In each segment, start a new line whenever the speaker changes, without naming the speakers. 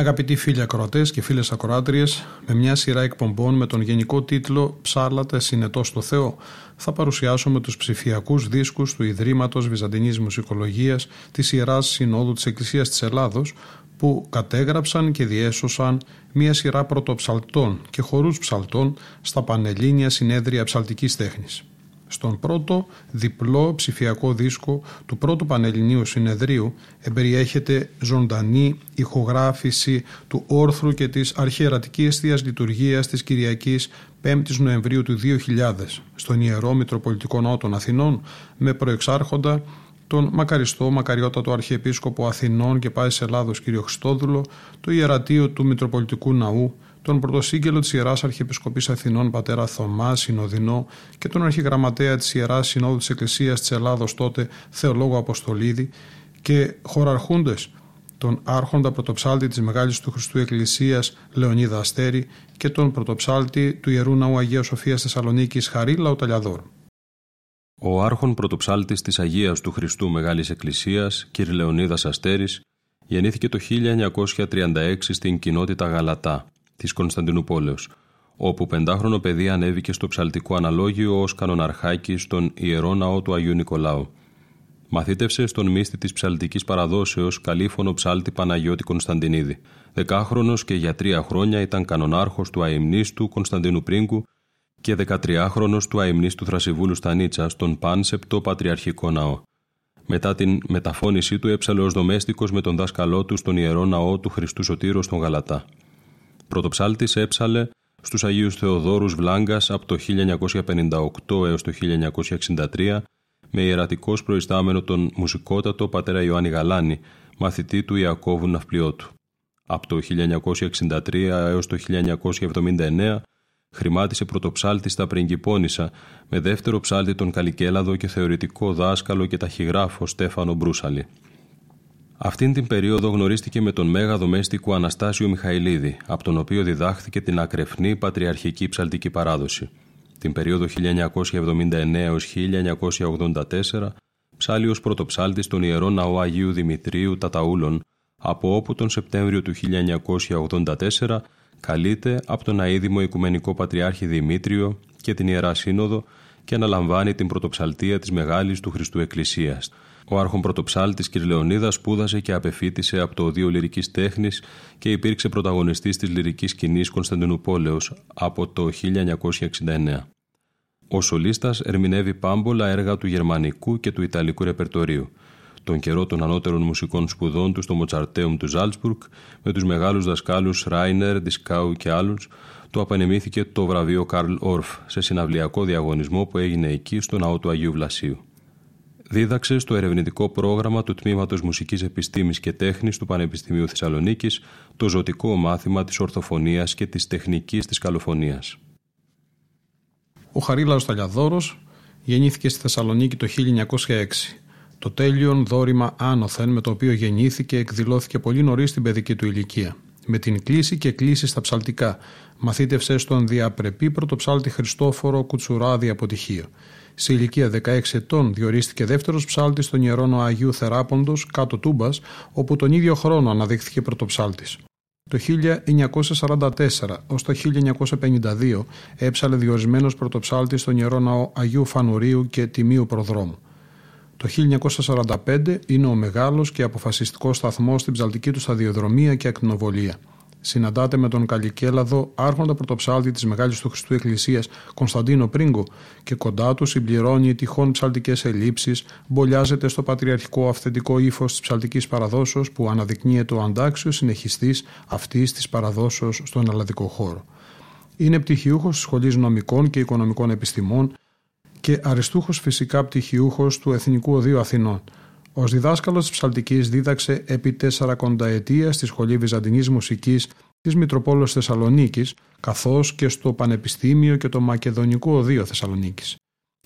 Αγαπητοί φίλοι ακροατές και φίλες ακροάτριες, με μια σειρά εκπομπών με τον γενικό τίτλο Ψάλατε συνετός στο Θεό, θα παρουσιάσουμε τους ψηφιακούς δίσκους του Ιδρύματος Βυζαντινής Μουσικολογίας της Ιεράς Συνόδου της Εκκλησίας της Ελλάδος, που κατέγραψαν και διέσωσαν μια σειρά πρωτοψαλτών και χορούς ψαλτών στα Πανελλήνια Συνέδρια Ψαλτικής Τέχνης στον πρώτο διπλό ψηφιακό δίσκο του πρώτου Πανελληνίου Συνεδρίου εμπεριέχεται ζωντανή ηχογράφηση του όρθρου και της αρχιερατικής θείας λειτουργίας της Κυριακής 5η Νοεμβρίου του 2000 στον Ιερό Μητροπολιτικό Ναό των Αθηνών με τον μακαριστό μακαριότατο Αρχιεπίσκοπο Αθηνών και Πάσης Ελλάδος κ. Χριστόδουλο, το ιερατείο του Μητροπολιτικού Ναού, τον πρωτοσύγγελο της Ιεράς Αρχιεπισκοπής Αθηνών πατέρα Θωμά Συνοδεινό και τον αρχιγραμματέα της Ιεράς Συνόδου της Εκκλησίας της Ελλάδος τότε Θεολόγο Αποστολίδη και χωραρχούντες τον άρχοντα πρωτοψάλτη της Μεγάλης του Χριστού Εκκλησίας Λεωνίδα Αστέρη και τον πρωτοψάλτη του Ιερού Ναού Αγίας Σοφίας Θεσσαλονίκης Χαρίλα Ταλιαδόρ.
Ο άρχον πρωτοψάλτης της Αγίας του Χριστού Μεγάλης Εκκλησίας, κ. Λεωνίδας Αστέρης, γεννήθηκε το 1936 στην κοινότητα Γαλατά, της Κωνσταντινούπολεως, όπου πεντάχρονο παιδί ανέβηκε στο ψαλτικό αναλόγιο ως κανοναρχάκι στον ιερό ναό του Αγίου Νικολάου. Μαθήτευσε στον μύστη της ψαλτικής παραδόσεως καλήφωνο ψάλτη Παναγιώτη Κωνσταντινίδη. Δεκάχρονος και για τρία χρόνια ήταν κανονάρχος του αιμνίστου Κωνσταντίνου Πρίγκου και 13χρονο του αιμνίστου Θρασιβούλου Στανίτσα στον Πάνσεπτο Πατριαρχικό Ναό. Μετά την μεταφώνησή του έψαλε ως δομέστικος με τον δάσκαλό του στον ιερό ναό του Χριστού Σωτήρου στον Γαλατά. Πρωτοψάλτης έψαλε στους Αγίους Θεοδόρους Βλάγκας από το 1958 έως το 1963 με ιερατικός προϊστάμενο τον μουσικότατο πατέρα Ιωάννη Γαλάνη, μαθητή του Ιακώβου Ναυπλιώτου. Από το 1963 έως το 1979 χρημάτισε πρωτοψάλτη στα Πριγκυπώνησα με δεύτερο ψάλτη τον Καλικέλαδο και θεωρητικό δάσκαλο και ταχυγράφο Στέφανο Μπρούσαλη. Αυτήν την περίοδο γνωρίστηκε με τον μέγα δομέστικο Αναστάσιο Μιχαηλίδη, από τον οποίο διδάχθηκε την ακρεφνή πατριαρχική ψαλτική παράδοση. Την περίοδο 1979 έως 1984 ψάλει ως πρωτοψάλτης τον Ιερό Ναό Αγίου Δημητρίου Ταταούλων, από όπου τον Σεπτέμβριο του 1984 καλείται από τον αίδημο Οικουμενικό Πατριάρχη Δημήτριο και την Ιερά Σύνοδο και αναλαμβάνει την πρωτοψαλτία της Μεγάλης του Χριστού Εκκλησίας, ο άρχον πρωτοψάλτης κ. Λεωνίδας σπούδασε και απεφύτησε από το Οδείο Λυρικής Τέχνης και υπήρξε πρωταγωνιστής της λυρικής σκηνής Κωνσταντινούπολεως από το 1969. Ο σολίστας ερμηνεύει πάμπολα έργα του γερμανικού και του ιταλικού ρεπερτορίου. Τον καιρό των ανώτερων μουσικών σπουδών του στο Μοτσαρτέουμ του Ζάλτσμπουργκ, με τους μεγάλους δασκάλους Ράινερ, Δισκάου και άλλους, του απανεμήθηκε το βραβείο Καρλ Όρφ σε συναυλιακό διαγωνισμό που έγινε εκεί στο ναό του Αγίου Βλασίου δίδαξες στο ερευνητικό πρόγραμμα του Τμήματος Μουσικής Επιστήμης και Τέχνης του Πανεπιστημίου Θεσσαλονίκης το ζωτικό μάθημα της ορθοφωνίας και της τεχνικής της καλοφωνίας.
Ο Χαρίλαος Ταλιαδόρος γεννήθηκε στη Θεσσαλονίκη το 1906. Το τέλειον δόρημα άνωθεν με το οποίο γεννήθηκε εκδηλώθηκε πολύ νωρίς στην παιδική του ηλικία. Με την κλίση και κλίση στα ψαλτικά μαθήτευσες στον διαπρεπή πρωτοψάλτη Χριστόφορο Κουτσουράδη Αποτυχίο. Σε ηλικία 16 ετών διορίστηκε δεύτερος ψάλτης στον ιερόνο Αγίου Θεράποντος κάτω Τούμπας, όπου τον ίδιο χρόνο αναδείχθηκε πρωτοψάλτης. Το 1944 ως το 1952 έψαλε διορισμένος πρωτοψάλτης στον Ιερό Ναό Αγίου Φανουρίου και Τιμίου Προδρόμου. Το 1945 είναι ο μεγάλος και αποφασιστικός σταθμός στην ψαλτική του σταδιοδρομία και ακτινοβολία. Συναντάται με τον Καλλικέλαδο, άρχοντα πρωτοψάλτη της Μεγάλης του Χριστού Εκκλησίας Κωνσταντίνο Πρίγκο, και κοντά του συμπληρώνει τυχόν ψαλτικές ελλείψεις, μπολιάζεται στο πατριαρχικό αυθεντικό ύφος της ψαλτικής παραδόσεως που αναδεικνύεται ο αντάξιος συνεχιστής αυτής της παραδόσεως στον ελλαδικό χώρο. Είναι πτυχιούχος της Σχολής Νομικών και Οικονομικών Επιστημών και αριστούχος φυσικά πτυχιούχος του Εθνικού Οδείου Αθηνών. Ω διδάσκαλος της ψαλτικής δίδαξε επί τέσσερα κονταετία στη Σχολή Βυζαντινής Μουσικής της Μητροπόλεως Θεσσαλονίκης, καθώς και στο Πανεπιστήμιο και το Μακεδονικό Οδείο Θεσσαλονίκης.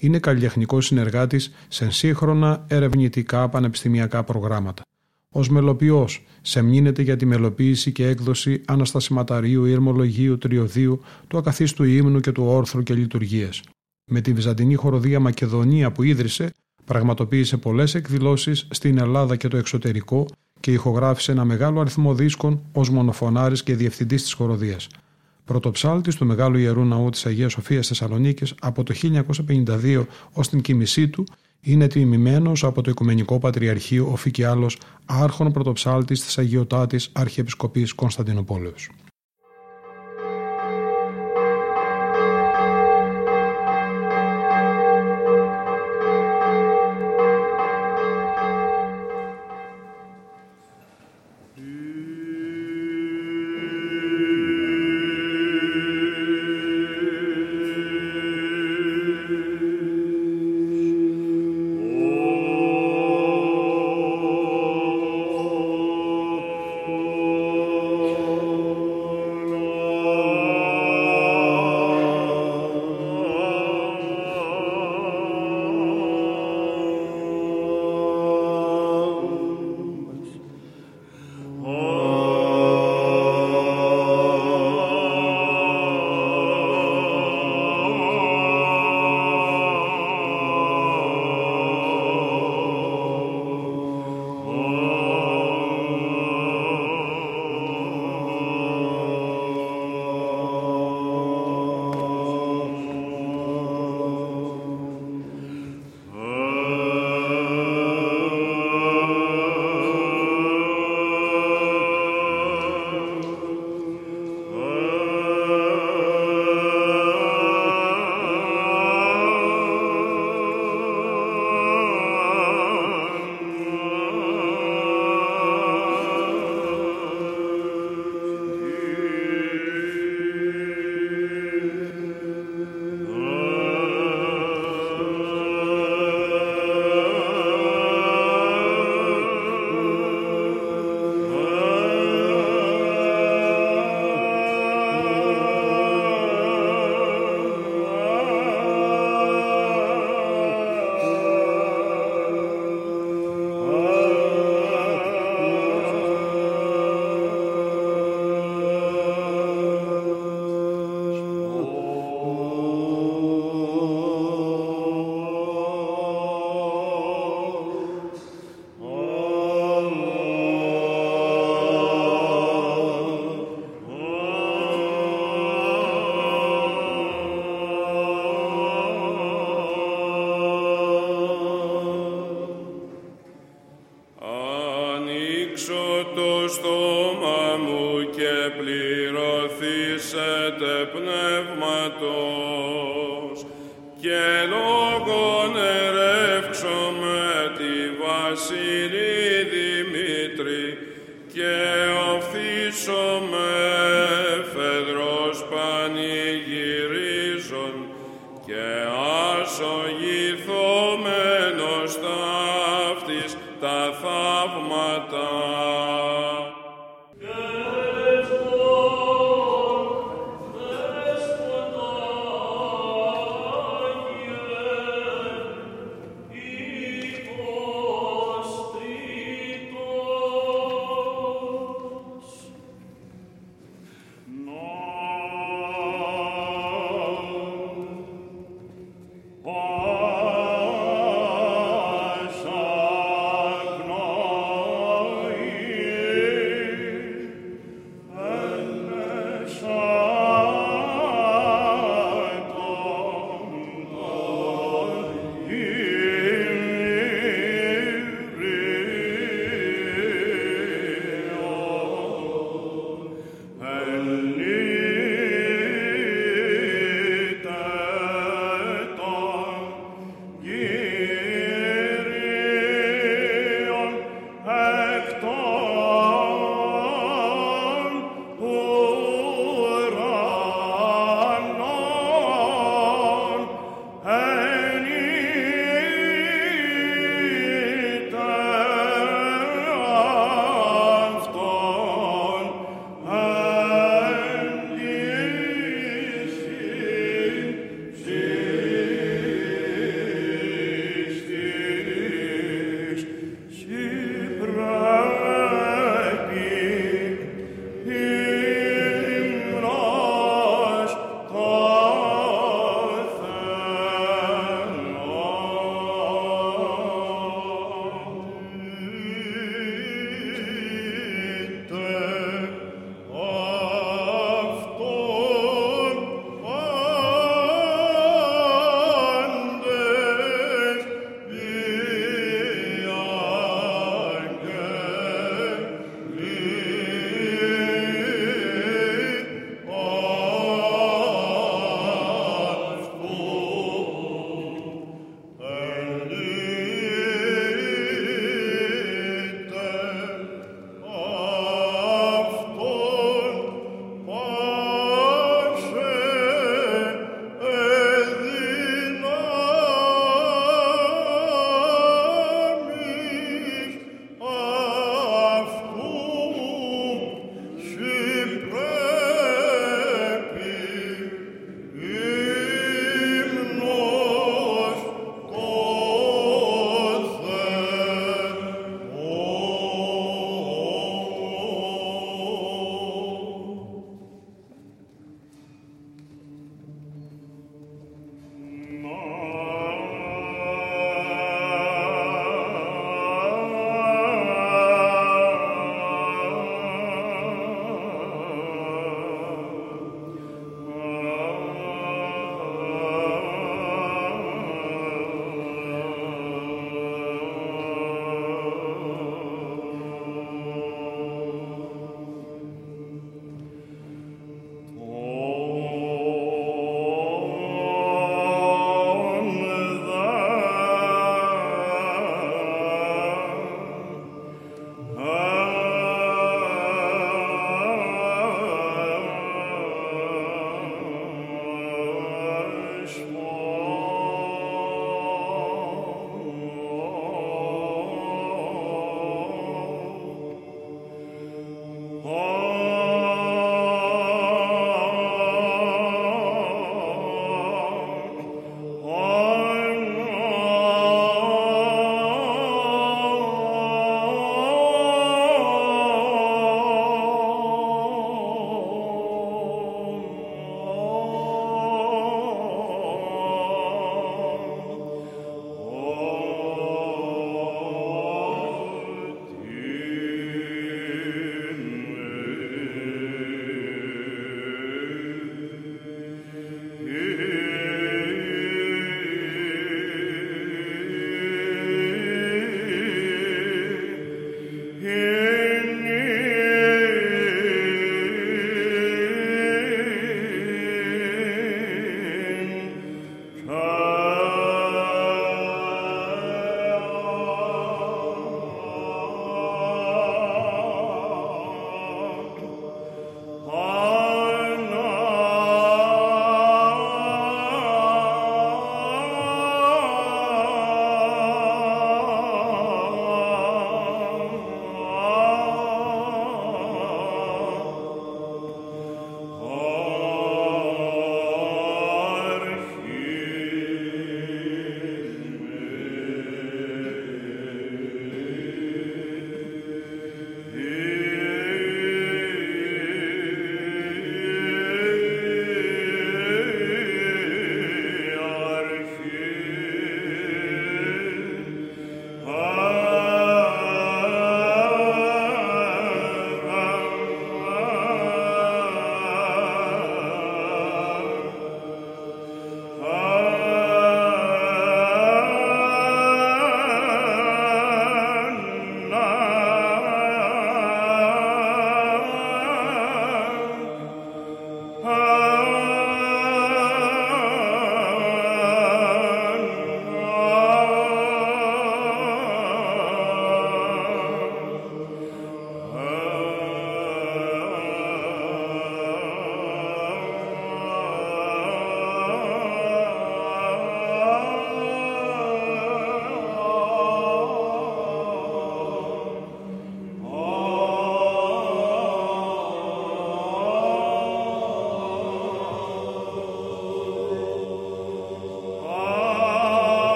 Είναι καλλιτεχνικός συνεργάτης σε σύγχρονα ερευνητικά πανεπιστημιακά προγράμματα. Ω μελοποιός, σεμνύνεται για τη μελοποίηση και έκδοση αναστασιματαρίου, ηρμολογίου, τριωδίου, του ακαθίστου ύμνου και του όρθρου και λειτουργίες. Με τη Βυζαντινή χοροδία Μακεδονία που ίδρυσε, Πραγματοποίησε πολλές εκδηλώσεις στην Ελλάδα και το εξωτερικό και ηχογράφησε ένα μεγάλο αριθμό δίσκων ως μονοφωνάρης και διευθυντής της χοροδίας. Πρωτοψάλτης του Μεγάλου Ιερού Ναού της Αγίας Σοφίας Θεσσαλονίκης από το 1952 ως την κοίμησή του είναι τιμημένος από το Οικουμενικό Πατριαρχείο ο Φικιάλος άρχον πρωτοψάλτης της Αγιωτάτης Αρχιεπισκοπής Κωνσταντινοπόλεως.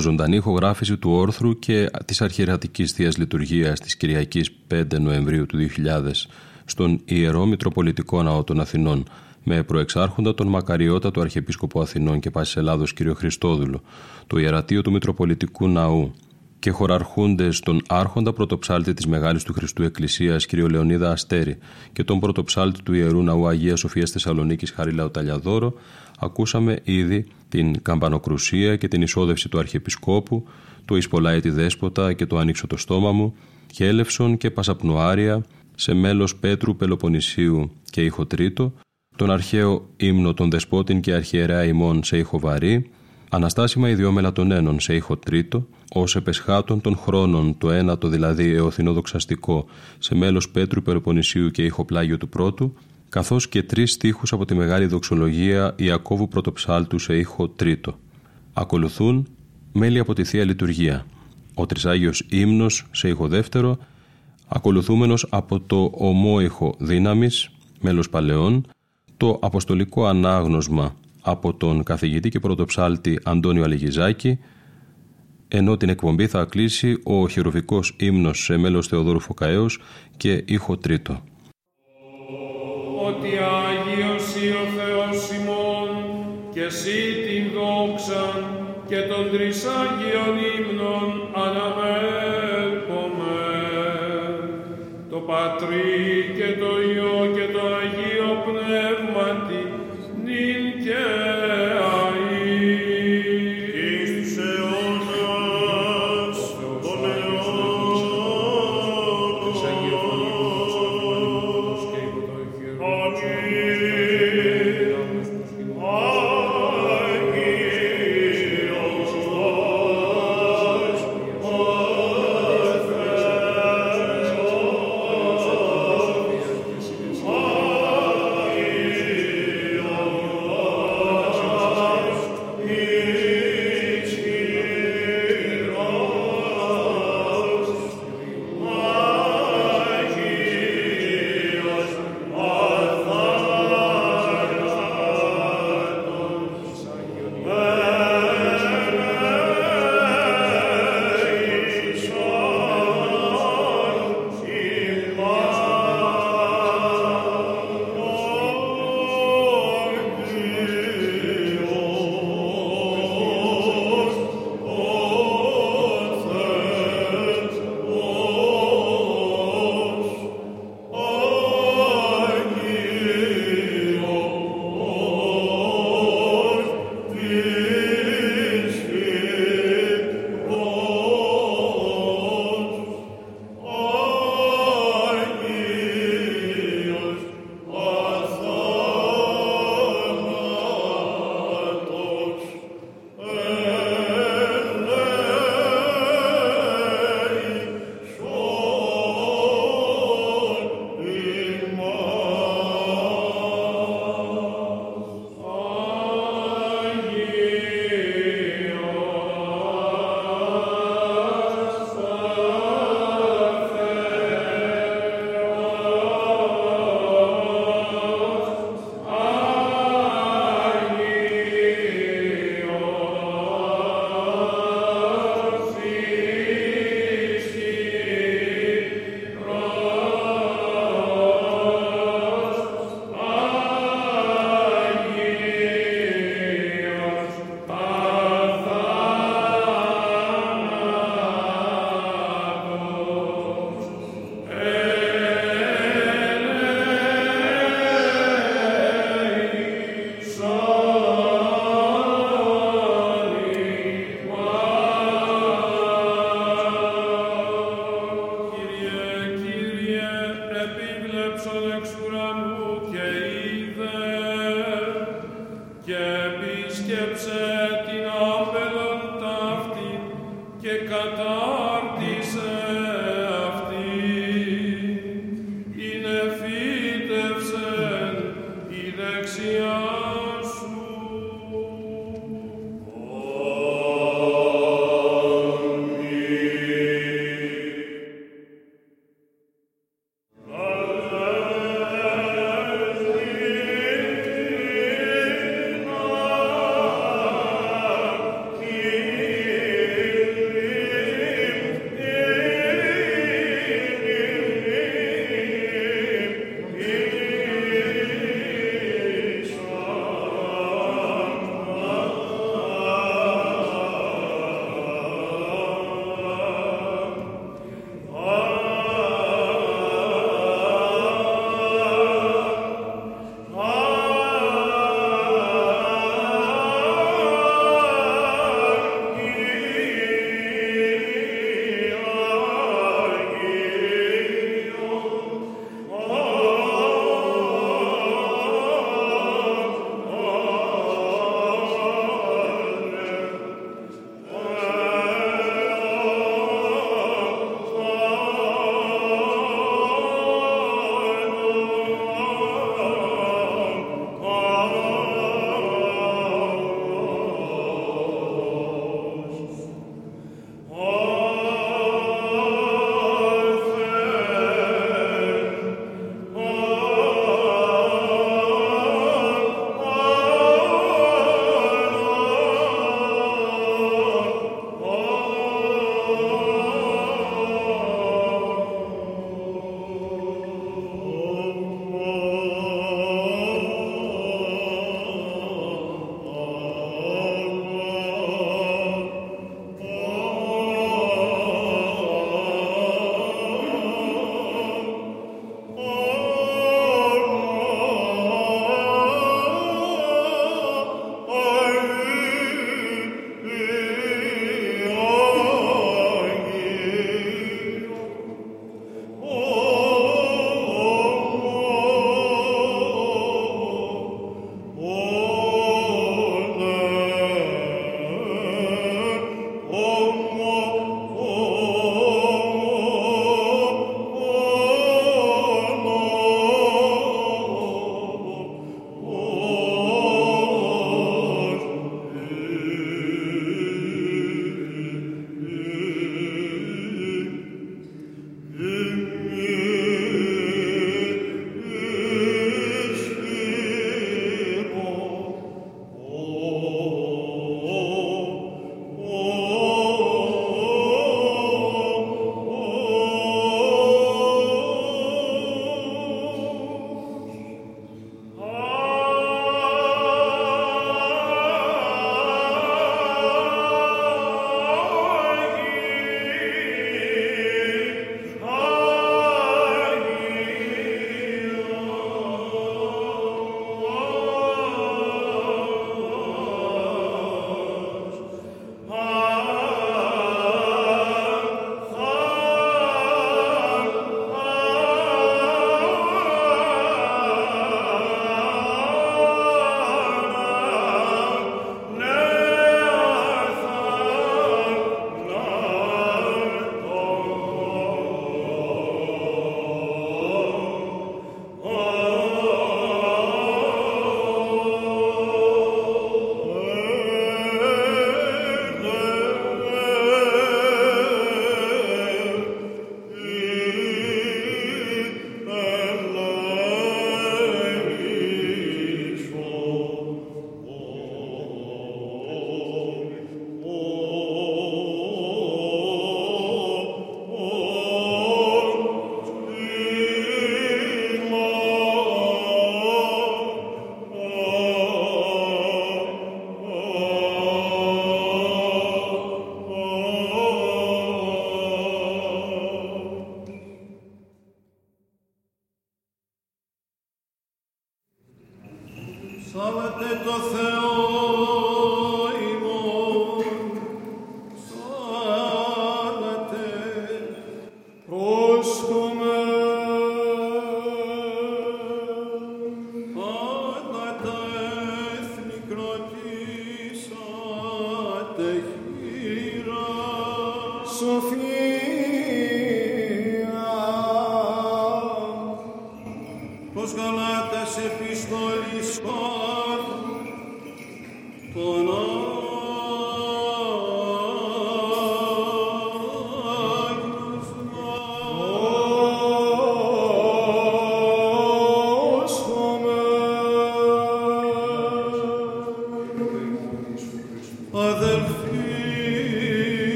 Ζωντανή ηχογράφηση του όρθρου και της αρχιερατικής Θείας Λειτουργίας της Κυριακής 5 Νοεμβρίου του 2000 στον Ιερό Μητροπολιτικό Ναό των Αθηνών με προεξάρχοντα τον μακαριότατο Αρχιεπίσκοπο Αθηνών και Πάσης Ελλάδος κ. Χριστόδουλο, το Ιερατείο του Μητροπολιτικού Ναού και χωραρχούντε στον Άρχοντα Πρωτοψάλτη της Μεγάλης του Χριστού Εκκλησίας κ. Λεωνίδα Αστέρη και τον Πρωτοψάλτη του Ιερού Ναού Αγίας Σοφίας Θεσσαλονίκης Χαρίλαου Ταλιαδόρο, ακούσαμε ήδη την καμπανοκρουσία και την εισόδευση του Αρχιεπισκόπου, το Ισπολάιτη Δέσποτα και το Ανοίξω το στόμα μου, Χέλευσον και Πασαπνουάρια, σε μέλος Πέτρου Πελοποννησίου και ήχο τρίτο, τον αρχαίο ύμνο των Δεσπότην και αρχιερέα ημών σε ήχο βαρύ, αναστάσιμα ιδιόμελα των ένων σε ήχο τρίτο, ως επεσχάτων των χρόνων το ένατο δηλαδή εωθινό δοξαστικό σε μέλος Πέτρου Πελοποννησίου και ήχο πλάγιο του πρώτου, καθώς και τρεις στίχους από τη Μεγάλη Δοξολογία Ιακώβου Πρωτοψάλτου σε ήχο τρίτο. Ακολουθούν μέλη από τη Θεία Λειτουργία, ο Τρισάγιος Ύμνος σε ήχο δεύτερο, ακολουθούμενος από το ομόηχο δύναμης, μέλος παλαιών, το αποστολικό ανάγνωσμα από τον καθηγητή και πρωτοψάλτη Αντώνιο Αλιγιζάκη, ενώ την εκπομπή θα κλείσει ο χειροβικός ύμνος σε μέλος Θεοδόρου Φωκαέως και ήχο τρίτο.
Ότι Άγιος ο Θεός ημών και εσύ την δόξαν και των τρισάγιων ύμνων αναβέλπομαι. Το Πατρί και το Υιό και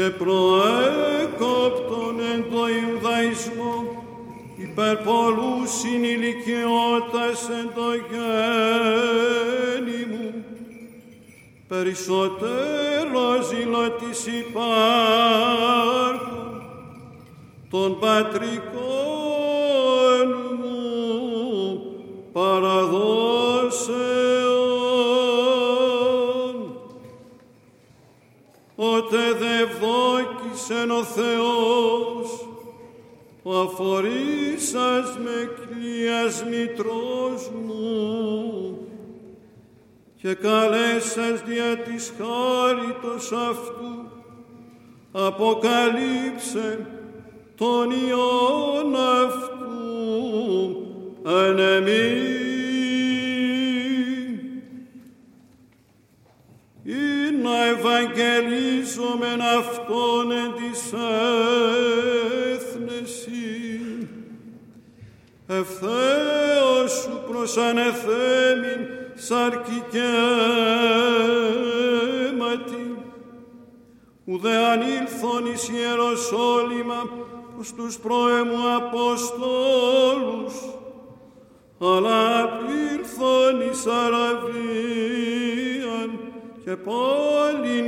και
προέκοπτον εν το Ιουδαϊσμό υπέρ πολλούς συνηλικιώτας εν το γέννη μου. Περισσότερο ζηλωτής υπάρχω των πατρικών Θεός, ο αφορήσας με κλίας μητρός μου, και καλέσας δια της χάριτος αυτού, αποκαλύψε τον Υιόν αυτού εν να ευαγγελίζομεν Αυτόν εν της έθνεση, ευθέως σου προσανεθέμην σάρκη και αίματι, ουδέ ανήλθον εις Ιεροσόλυμα προς τους πρώεμου Αποστόλους, αλλά απήλθον εις Αραβίαν και πάλιν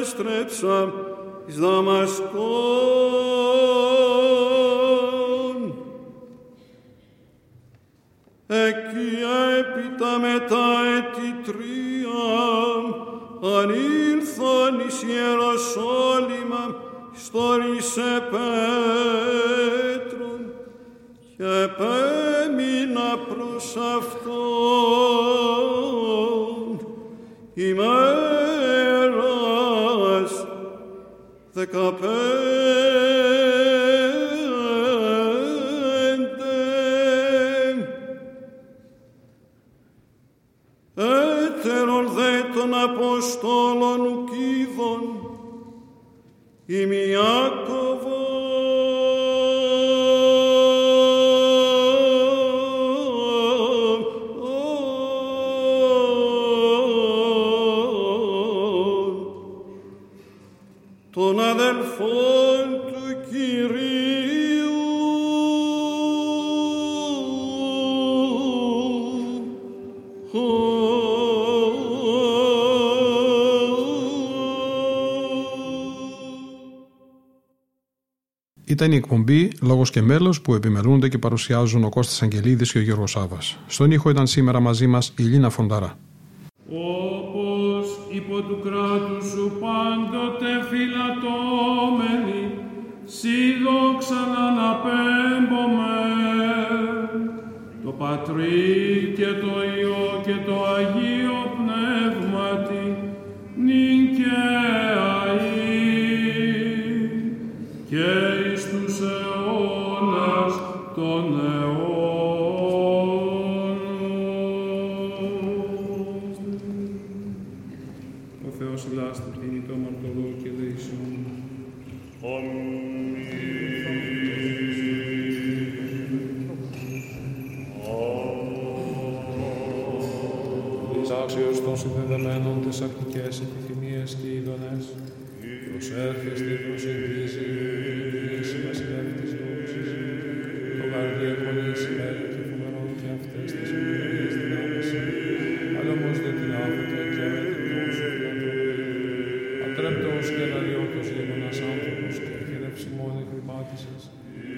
υπέστρεψα εις Δαμασκόν. Εκεί έπειτα μετά έτη τρία ανήλθον εις Ιεροσόλυμα στόρισε Πέτρον και επέμεινα προς Αυτόν ημέρας δεκαπέντε έτερον δε των Αποστόλων ουκίδων ημιάκοβο
Ήταν η εκπομπή Λόγος και Μέλος που επιμελούνται και παρουσιάζουν ο Κώστας Αγγελίδης και ο Γιώργος Σάβας. Στον ήχο ήταν σήμερα μαζί μας η Λίνα Φονταρά.
όπως υπό του κράτους σου πάντοτε φυλατώμενοι, σύ δόξαν αναπέμπομε. Το Πατρί και το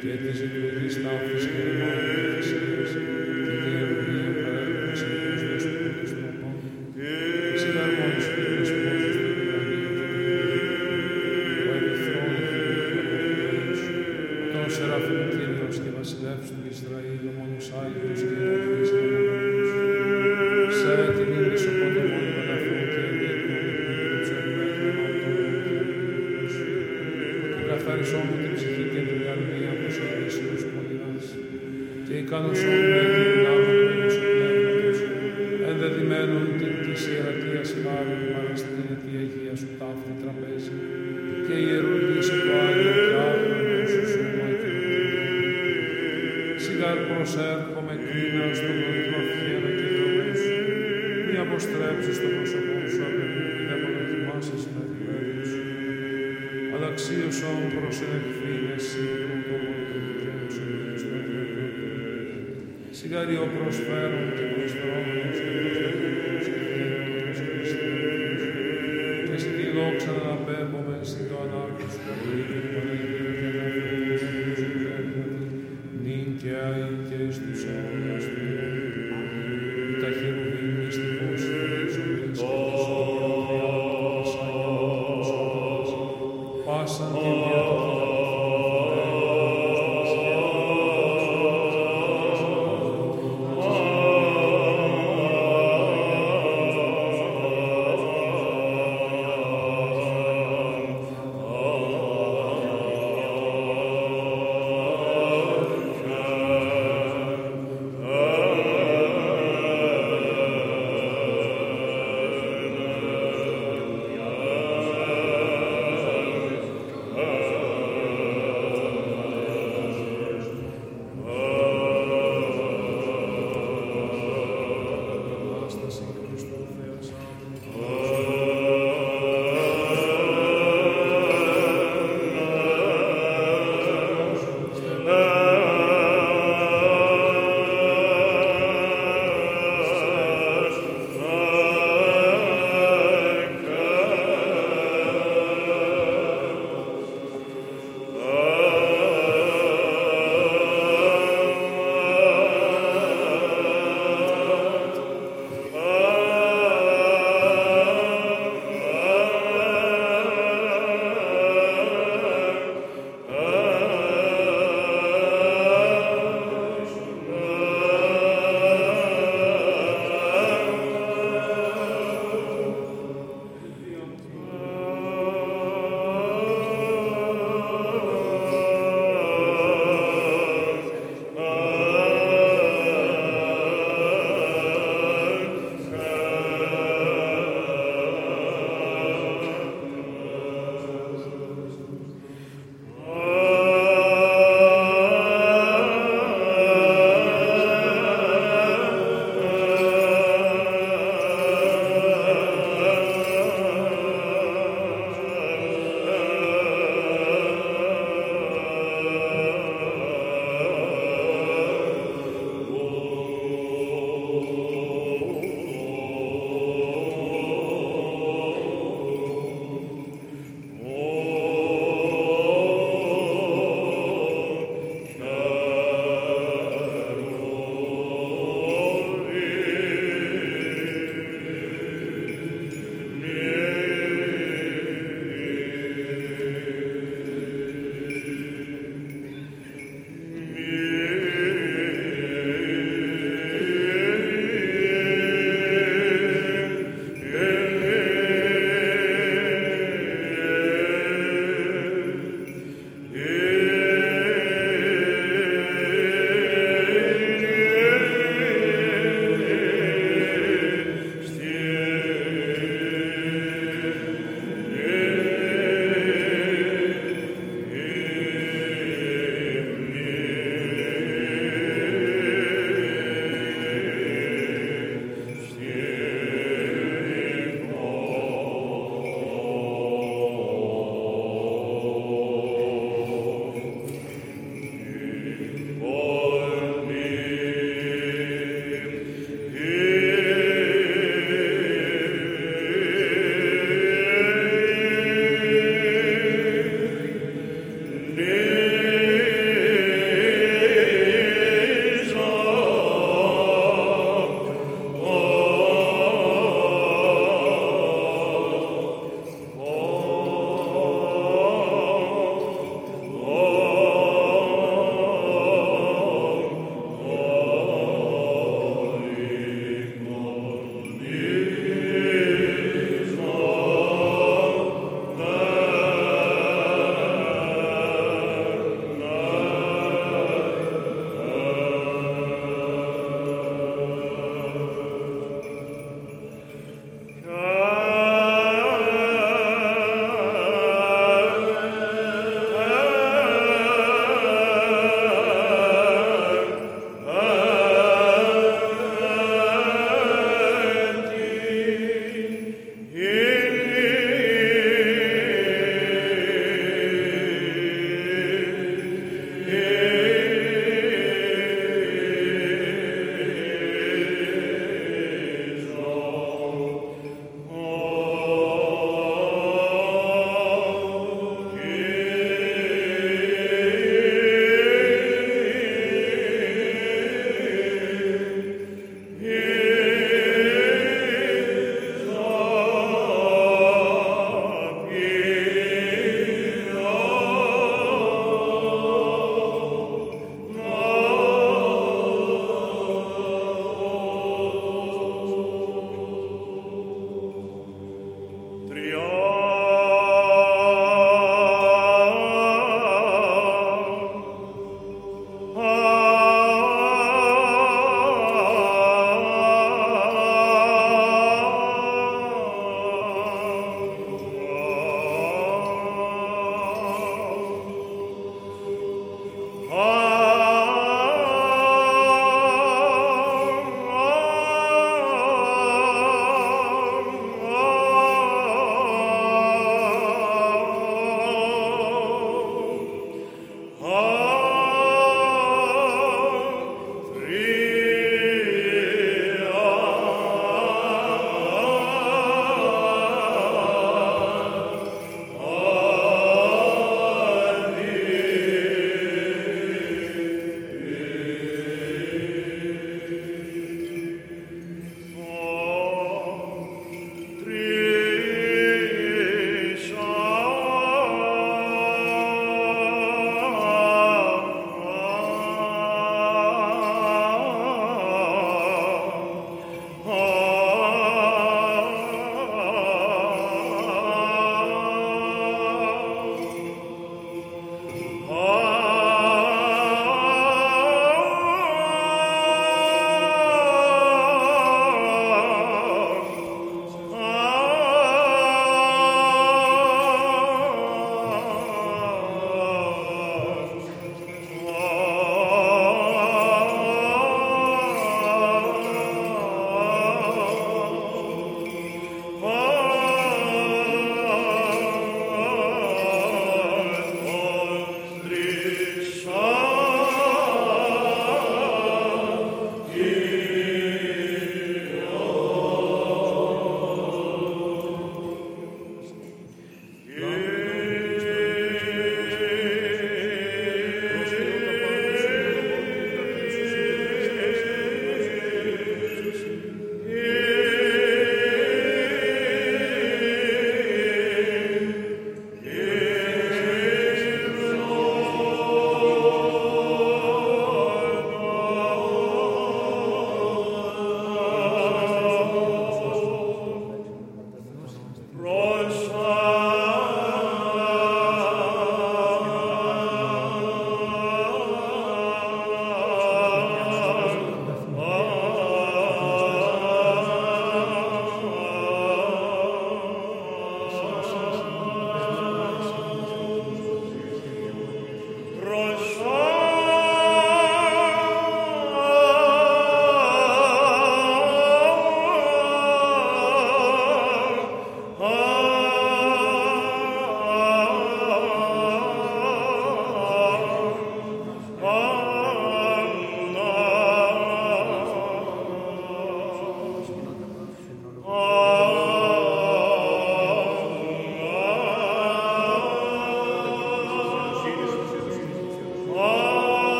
και της εκλογής τάφης και ρημάτων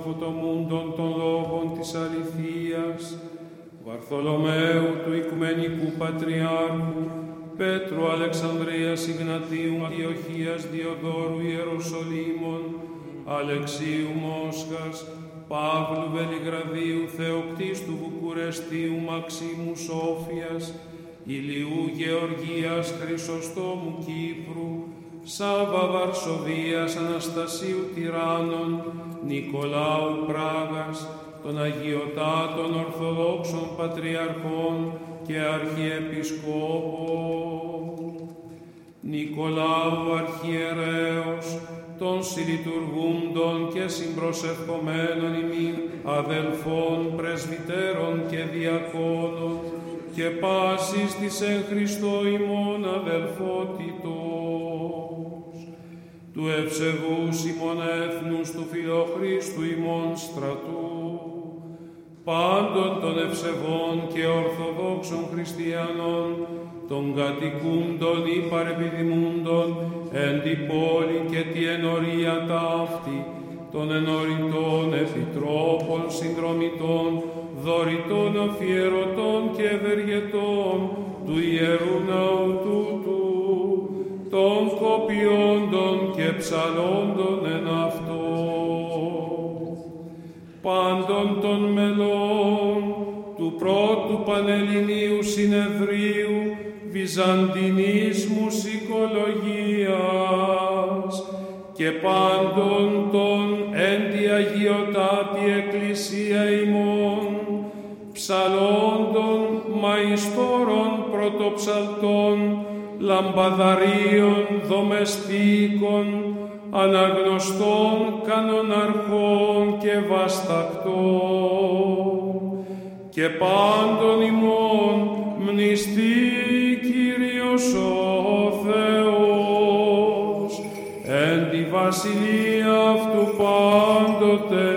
Ορθοδόξων των Ορθοτομούντων των Λόγων της Αληθείας, Βαρθολομαίου του Οικουμενικού Πατριάρχου, Πέτρου Αλεξανδρίας Ιγνατίου Αντιοχίας Διοδόρου Ιεροσολύμων, Αλεξίου Μόσχας, Παύλου Βελιγραδίου Θεοκτίστου Βουκουρεστίου Μαξίμου Σόφιας, Ηλιού Γεωργίας Χρυσοστόμου Κύπρου, Σάβα Βαρσοβίας Αναστασίου Τυράννων, Νικολάου Πράγας, των Αγιοτάτων Ορθοδόξων Πατριαρχών και Αρχιεπισκόπων, Νικολάου Αρχιερέως, των συλλειτουργούντων και συμπροσευχομένων ημίν αδελφών, πρεσβυτέρων και διακόνων και πάσης της εν Χριστώ ημών αδελφότητος, του ευσεβούς ημών έθνους του Φιλοχρίστου ημών στρατού, πάντων των ευσεβών και ορθοδόξων χριστιανών, των κατοικούντων ή παρεπιδημούντων, εν τη πόλη και τη ενορία ταύτη, των ενωρητών επιτρόπων συνδρομητών, δωρητών αφιερωτών και ευεργετών του Ιερού Ναού τούτου, των κοπιόντων και ψαλόντων εν αυτό. Πάντων των μελών του πρώτου Πανελληνίου Συνεδρίου Βυζαντινής Μουσικολογίας και πάντων των εν τη Αγιοτάτη Εκκλησία ημών, ψαλόντων, μαϊστόρων, πρωτοψαλτών, λαμπαδαρίων, δομεστίκων, αναγνωστών, κανοναρχών και βαστακτών. Και πάντων ημών μνηστή Κύριος ο Θεός, εν τη βασιλεία αυτού πάντοτε